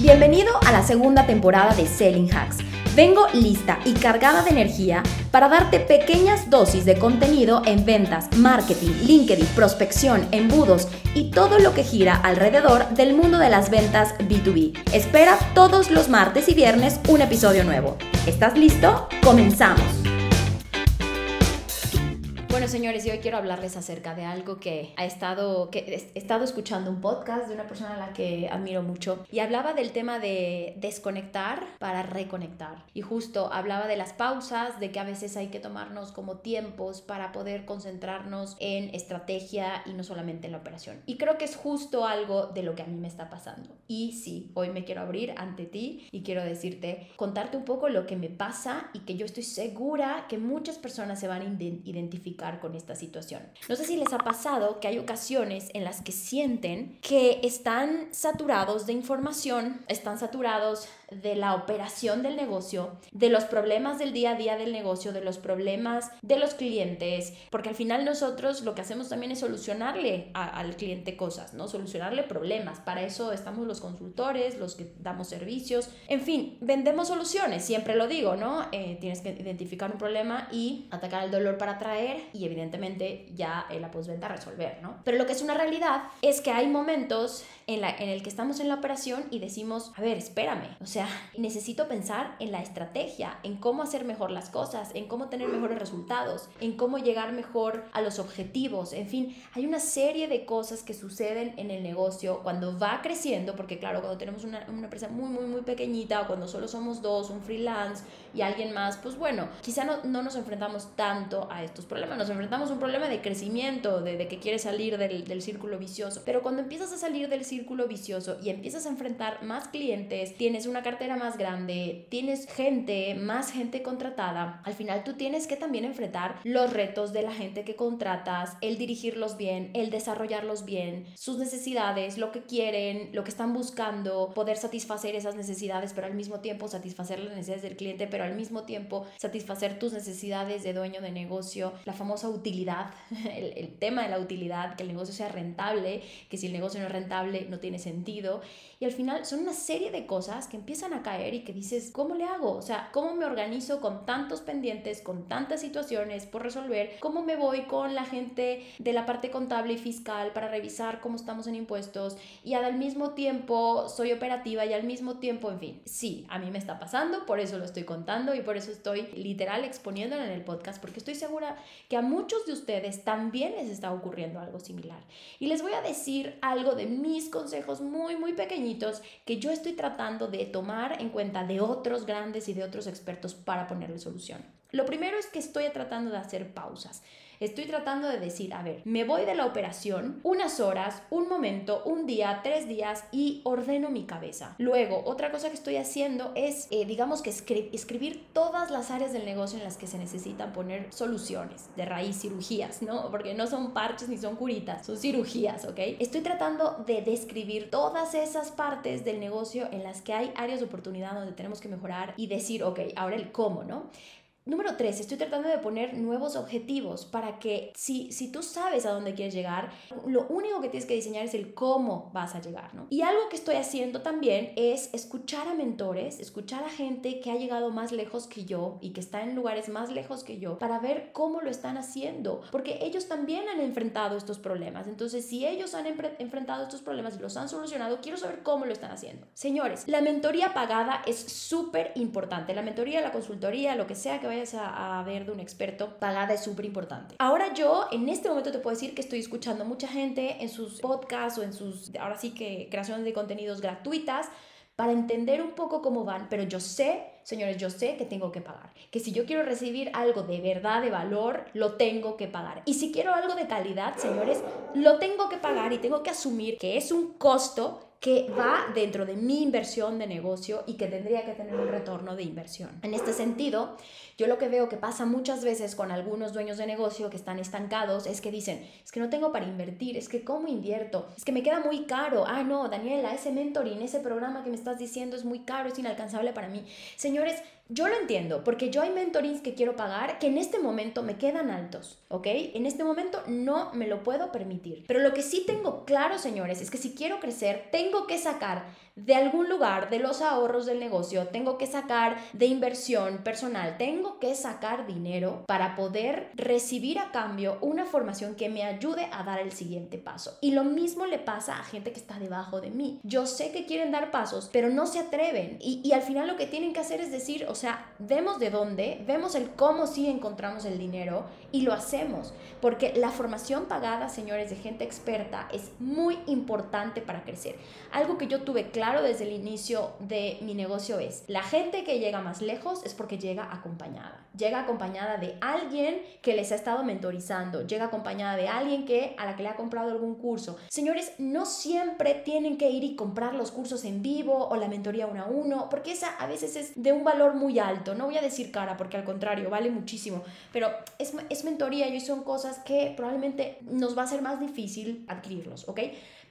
Bienvenido a la segunda temporada de Selling Hacks. Vengo lista y cargada de energía para darte pequeñas dosis de contenido en ventas, marketing, LinkedIn, prospección, embudos y todo lo que gira alrededor del mundo de las ventas B2B. Espera todos los martes y viernes un episodio nuevo. ¿Estás listo? Comenzamos. Bueno, señores, yo hoy quiero hablarles acerca de algo que ha estado, que he estado escuchando un podcast de una persona a la que admiro mucho y hablaba del tema de desconectar para reconectar. Y justo hablaba de las pausas, de que a veces hay que tomarnos como tiempos para poder concentrarnos en estrategia y no solamente en la operación. Y creo que es justo algo de lo que a mí me está pasando. Y sí, hoy me quiero abrir ante ti y quiero decirte, contarte un poco lo que me pasa y que yo estoy segura que muchas personas se van a identificar con esta situación. No sé si les ha pasado que hay ocasiones en las que sienten que están saturados de información, están saturados de la operación del negocio, de los problemas del día a día del negocio, de los problemas de los clientes, porque al final nosotros lo que hacemos también es solucionarle al cliente cosas, ¿no? Solucionarle problemas. Para eso estamos los consultores, los que damos servicios, en fin, vendemos soluciones, siempre lo digo, ¿no? Eh, tienes que identificar un problema y atacar el dolor para traer y evidentemente ya en la postventa resolver, ¿no? Pero lo que es una realidad es que hay momentos en, la, en el que estamos en la operación y decimos, a ver, espérame, o sea, necesito pensar en la estrategia, en cómo hacer mejor las cosas, en cómo tener mejores resultados, en cómo llegar mejor a los objetivos, en fin, hay una serie de cosas que suceden en el negocio cuando va creciendo, porque claro, cuando tenemos una, una empresa muy, muy, muy pequeñita o cuando solo somos dos, un freelance y alguien más, pues bueno, quizá no, no nos enfrentamos tanto a estos problemas, nos enfrentamos a un problema de crecimiento, de, de que quieres salir del, del círculo vicioso, pero cuando empiezas a salir del círculo vicioso y empiezas a enfrentar más clientes, tienes una cartera más grande, tienes gente, más gente contratada, al final tú tienes que también enfrentar los retos de la gente que contratas, el dirigirlos bien, el desarrollarlos bien, sus necesidades, lo que quieren, lo que están buscando, poder satisfacer esas necesidades, pero al mismo tiempo satisfacer las necesidades del cliente, pero al mismo tiempo satisfacer tus necesidades de dueño de negocio, la famosa utilidad, el, el tema de la utilidad, que el negocio sea rentable, que si el negocio no es rentable no tiene sentido. Y al final son una serie de cosas que empiezan a caer y que dices, ¿cómo le hago? O sea, ¿cómo me organizo con tantos pendientes, con tantas situaciones por resolver? ¿Cómo me voy con la gente de la parte contable y fiscal para revisar cómo estamos en impuestos? Y al mismo tiempo soy operativa y al mismo tiempo, en fin, sí, a mí me está pasando, por eso lo estoy contando y por eso estoy literal exponiéndolo en el podcast, porque estoy segura que a muchos de ustedes también les está ocurriendo algo similar. Y les voy a decir algo de mis consejos muy, muy pequeñitos que yo estoy tratando de tomar en cuenta de otros grandes y de otros expertos para ponerle solución. Lo primero es que estoy tratando de hacer pausas. Estoy tratando de decir, a ver, me voy de la operación unas horas, un momento, un día, tres días y ordeno mi cabeza. Luego, otra cosa que estoy haciendo es, eh, digamos que escribir todas las áreas del negocio en las que se necesitan poner soluciones de raíz, cirugías, ¿no? Porque no son parches ni son curitas, son cirugías, ¿ok? Estoy tratando de describir todas esas partes del negocio en las que hay áreas de oportunidad donde tenemos que mejorar y decir, ok, ahora el cómo, ¿no? Número tres, estoy tratando de poner nuevos objetivos para que si, si tú sabes a dónde quieres llegar, lo único que tienes que diseñar es el cómo vas a llegar, ¿no? Y algo que estoy haciendo también es escuchar a mentores, escuchar a gente que ha llegado más lejos que yo y que está en lugares más lejos que yo para ver cómo lo están haciendo, porque ellos también han enfrentado estos problemas. Entonces, si ellos han enfrentado estos problemas y los han solucionado, quiero saber cómo lo están haciendo. Señores, la mentoría pagada es súper importante. La mentoría, la consultoría, lo que sea que vaya a, ver de un experto pagada es súper importante. Ahora yo en este momento te puedo decir que estoy escuchando mucha gente en sus podcasts o en sus, ahora sí que creaciones de contenidos gratuitas para entender un poco cómo van, pero yo sé, señores, yo sé que tengo que pagar, que si yo quiero recibir algo de verdad, de valor, lo tengo que pagar. Y si quiero algo de calidad, señores, lo tengo que pagar y tengo que asumir que es un costo que va dentro de mi inversión de negocio y que tendría que tener un retorno de inversión. En este sentido, yo lo que veo que pasa muchas veces con algunos dueños de negocio que están estancados es que dicen, es que no tengo para invertir, es que cómo invierto, es que me queda muy caro, ah no, Daniela, ese mentoring, ese programa que me estás diciendo es muy caro, es inalcanzable para mí. Señores, Yo lo entiendo, porque yo hay mentorings que quiero pagar que en este momento me quedan altos, ¿ok? En este momento no me lo puedo permitir. Pero lo que sí tengo claro, señores, es que si quiero crecer, tengo que sacar de algún lugar de los ahorros del negocio, tengo que sacar de inversión personal, tengo que sacar dinero para poder recibir a cambio una formación que me ayude a dar el siguiente paso. Y lo mismo le pasa a gente que está debajo de mí. Yo sé que quieren dar pasos, pero no se atreven. Y, al final lo que tienen que hacer es decir, o sea, vemos de dónde, vemos el cómo sí encontramos el dinero y lo hacemos. Porque la formación pagada, señores, de gente experta es muy importante para crecer. Algo que yo tuve claro desde el inicio de mi negocio es, la gente que llega más lejos es porque llega acompañada. Llega acompañada de alguien que les ha estado mentorizando, llega acompañada de alguien que a la que le ha comprado algún curso. Señores, no siempre tienen que ir y comprar los cursos en vivo o la mentoría uno a uno, porque esa a veces es de un valor muy alto. No voy a decir cara, porque al contrario, vale muchísimo, pero es, es mentoría y son cosas que probablemente nos va a ser más difícil adquirirlos, ¿ok?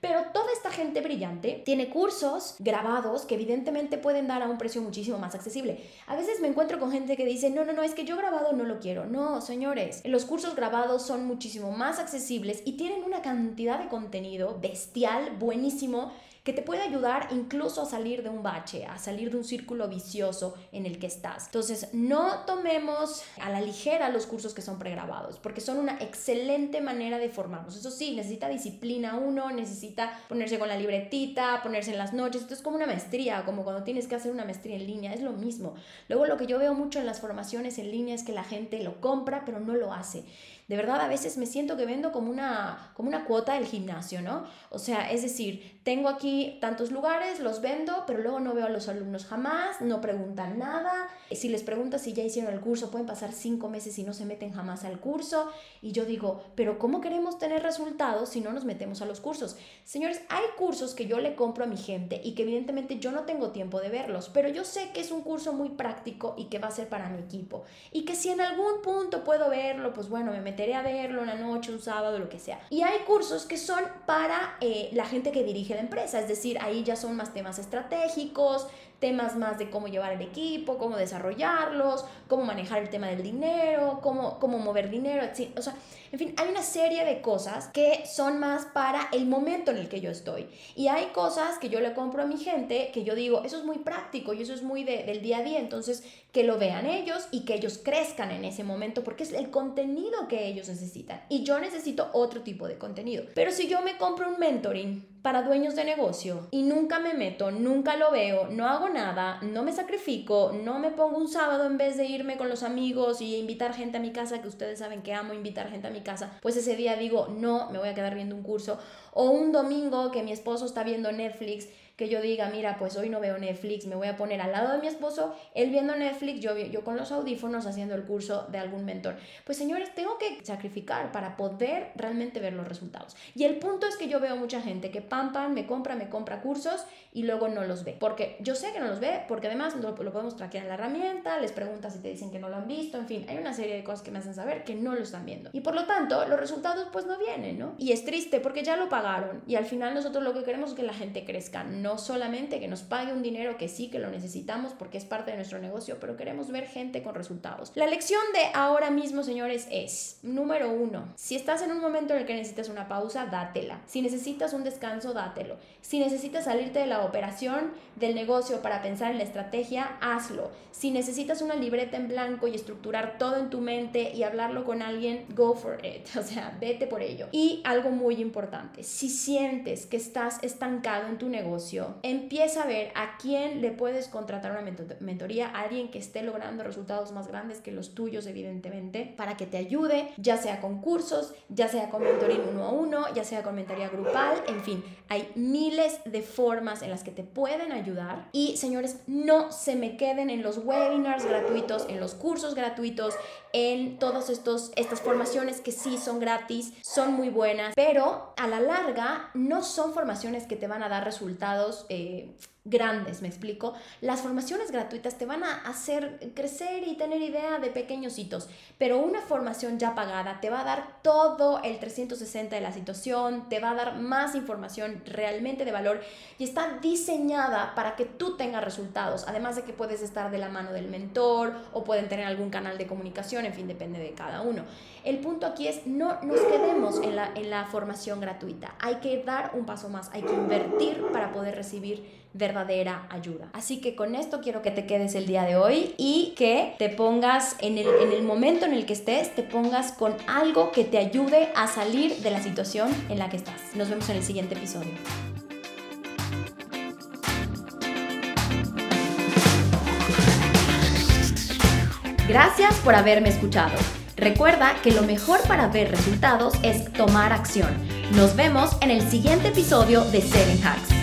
Pero toda esta gente brillante tiene cursos grabados que evidentemente pueden dar a un precio muchísimo más accesible. A veces me encuentro con gente que dice, no, no, no, es que yo grabado no lo quiero. No, señores, los cursos grabados son muchísimo más accesibles y tienen una cantidad de contenido bestial, buenísimo que te puede ayudar incluso a salir de un bache, a salir de un círculo vicioso en el que estás. Entonces, no tomemos a la ligera los cursos que son pregrabados, porque son una excelente manera de formarnos. Eso sí, necesita disciplina uno, necesita ponerse con la libretita, ponerse en las noches. Esto es como una maestría, como cuando tienes que hacer una maestría en línea, es lo mismo. Luego, lo que yo veo mucho en las formaciones en línea es que la gente lo compra, pero no lo hace de verdad a veces me siento que vendo como una, como una cuota del gimnasio, ¿no? O sea, es decir, tengo aquí tantos lugares, los vendo, pero luego no veo a los alumnos jamás, no preguntan nada. Si les preguntas si ya hicieron el curso, pueden pasar cinco meses y no se meten jamás al curso. Y yo digo, pero ¿cómo queremos tener resultados si no nos metemos a los cursos? Señores, hay cursos que yo le compro a mi gente y que evidentemente yo no tengo tiempo de verlos, pero yo sé que es un curso muy práctico y que va a ser para mi equipo. Y que si en algún punto puedo verlo, pues bueno, me meteré a verlo una noche, un sábado, lo que sea. Y hay cursos que son para eh, la gente que dirige la empresa, es decir, ahí ya son más temas estratégicos, temas más de cómo llevar el equipo, cómo desarrollarlos, cómo manejar el tema del dinero, cómo, cómo mover dinero, etc. O sea, en fin, hay una serie de cosas que son más para el momento en el que yo estoy. Y hay cosas que yo le compro a mi gente que yo digo, eso es muy práctico y eso es muy del día a día, entonces que lo vean ellos y que ellos crezcan en ese momento porque es el contenido que ellos necesitan. Y yo necesito otro tipo de contenido. Pero si yo me compro un mentoring para dueños de negocio y nunca me meto, nunca lo veo, no hago nada, no me sacrifico, no me pongo un sábado en vez de irme con los amigos y invitar gente a mi casa, que ustedes saben que amo invitar gente a mi casa, pues ese día digo, no, me voy a quedar viendo un curso. O un domingo que mi esposo está viendo Netflix que yo diga, mira, pues hoy no veo Netflix, me voy a poner al lado de mi esposo, él viendo Netflix, yo, yo con los audífonos haciendo el curso de algún mentor. Pues señores, tengo que sacrificar para poder realmente ver los resultados. Y el punto es que yo veo mucha gente que pam, pam, me compra, me compra cursos y luego no los ve. Porque yo sé que no los ve, porque además lo, lo podemos traquear en la herramienta, les preguntas si te dicen que no lo han visto, en fin, hay una serie de cosas que me hacen saber que no lo están viendo. Y por lo tanto, los resultados pues no vienen, ¿no? Y es triste porque ya lo pagaron y al final nosotros lo que queremos es que la gente crezca, no solamente que nos pague un dinero que sí que lo necesitamos porque es parte de nuestro negocio, pero queremos ver gente con resultados. La lección de ahora mismo, señores, es, número uno, si estás en un momento en el que necesitas una pausa, dátela. Si necesitas un descanso, dátelo. Si necesitas salirte de la operación del negocio para pensar en la estrategia, hazlo. Si necesitas una libreta en blanco y estructurar todo en tu mente y hablarlo con alguien, go for it. O sea, vete por ello. Y algo muy importante, si sientes que estás estancado en tu negocio, empieza a ver a quién le puedes contratar una mentoría, alguien que esté logrando resultados más grandes que los tuyos, evidentemente, para que te ayude, ya sea con cursos, ya sea con mentoría uno a uno, ya sea con mentoría grupal, en fin, hay miles de formas en las que te pueden ayudar. Y señores, no se me queden en los webinars gratuitos, en los cursos gratuitos, en todas estas formaciones que sí son gratis, son muy buenas, pero a la larga no son formaciones que te van a dar resultados eh, grandes, me explico. Las formaciones gratuitas te van a hacer crecer y tener idea de pequeños hitos, pero una formación ya pagada te va a dar todo el 360 de la situación, te va a dar más información realmente de valor y está diseñada para que tú tengas resultados, además de que puedes estar de la mano del mentor o pueden tener algún canal de comunicación, en fin, depende de cada uno. El punto aquí es no nos quedemos en la, en la formación gratuita, hay que dar un paso más, hay que invertir para poder recibir verdadera ayuda. Así que con esto quiero que te quedes el día de hoy y que te pongas en el, en el momento en el que estés, te pongas con algo que te ayude a salir de la situación en la que estás. Nos vemos en el siguiente episodio. Gracias por haberme escuchado. Recuerda que lo mejor para ver resultados es tomar acción. Nos vemos en el siguiente episodio de Seven Hacks.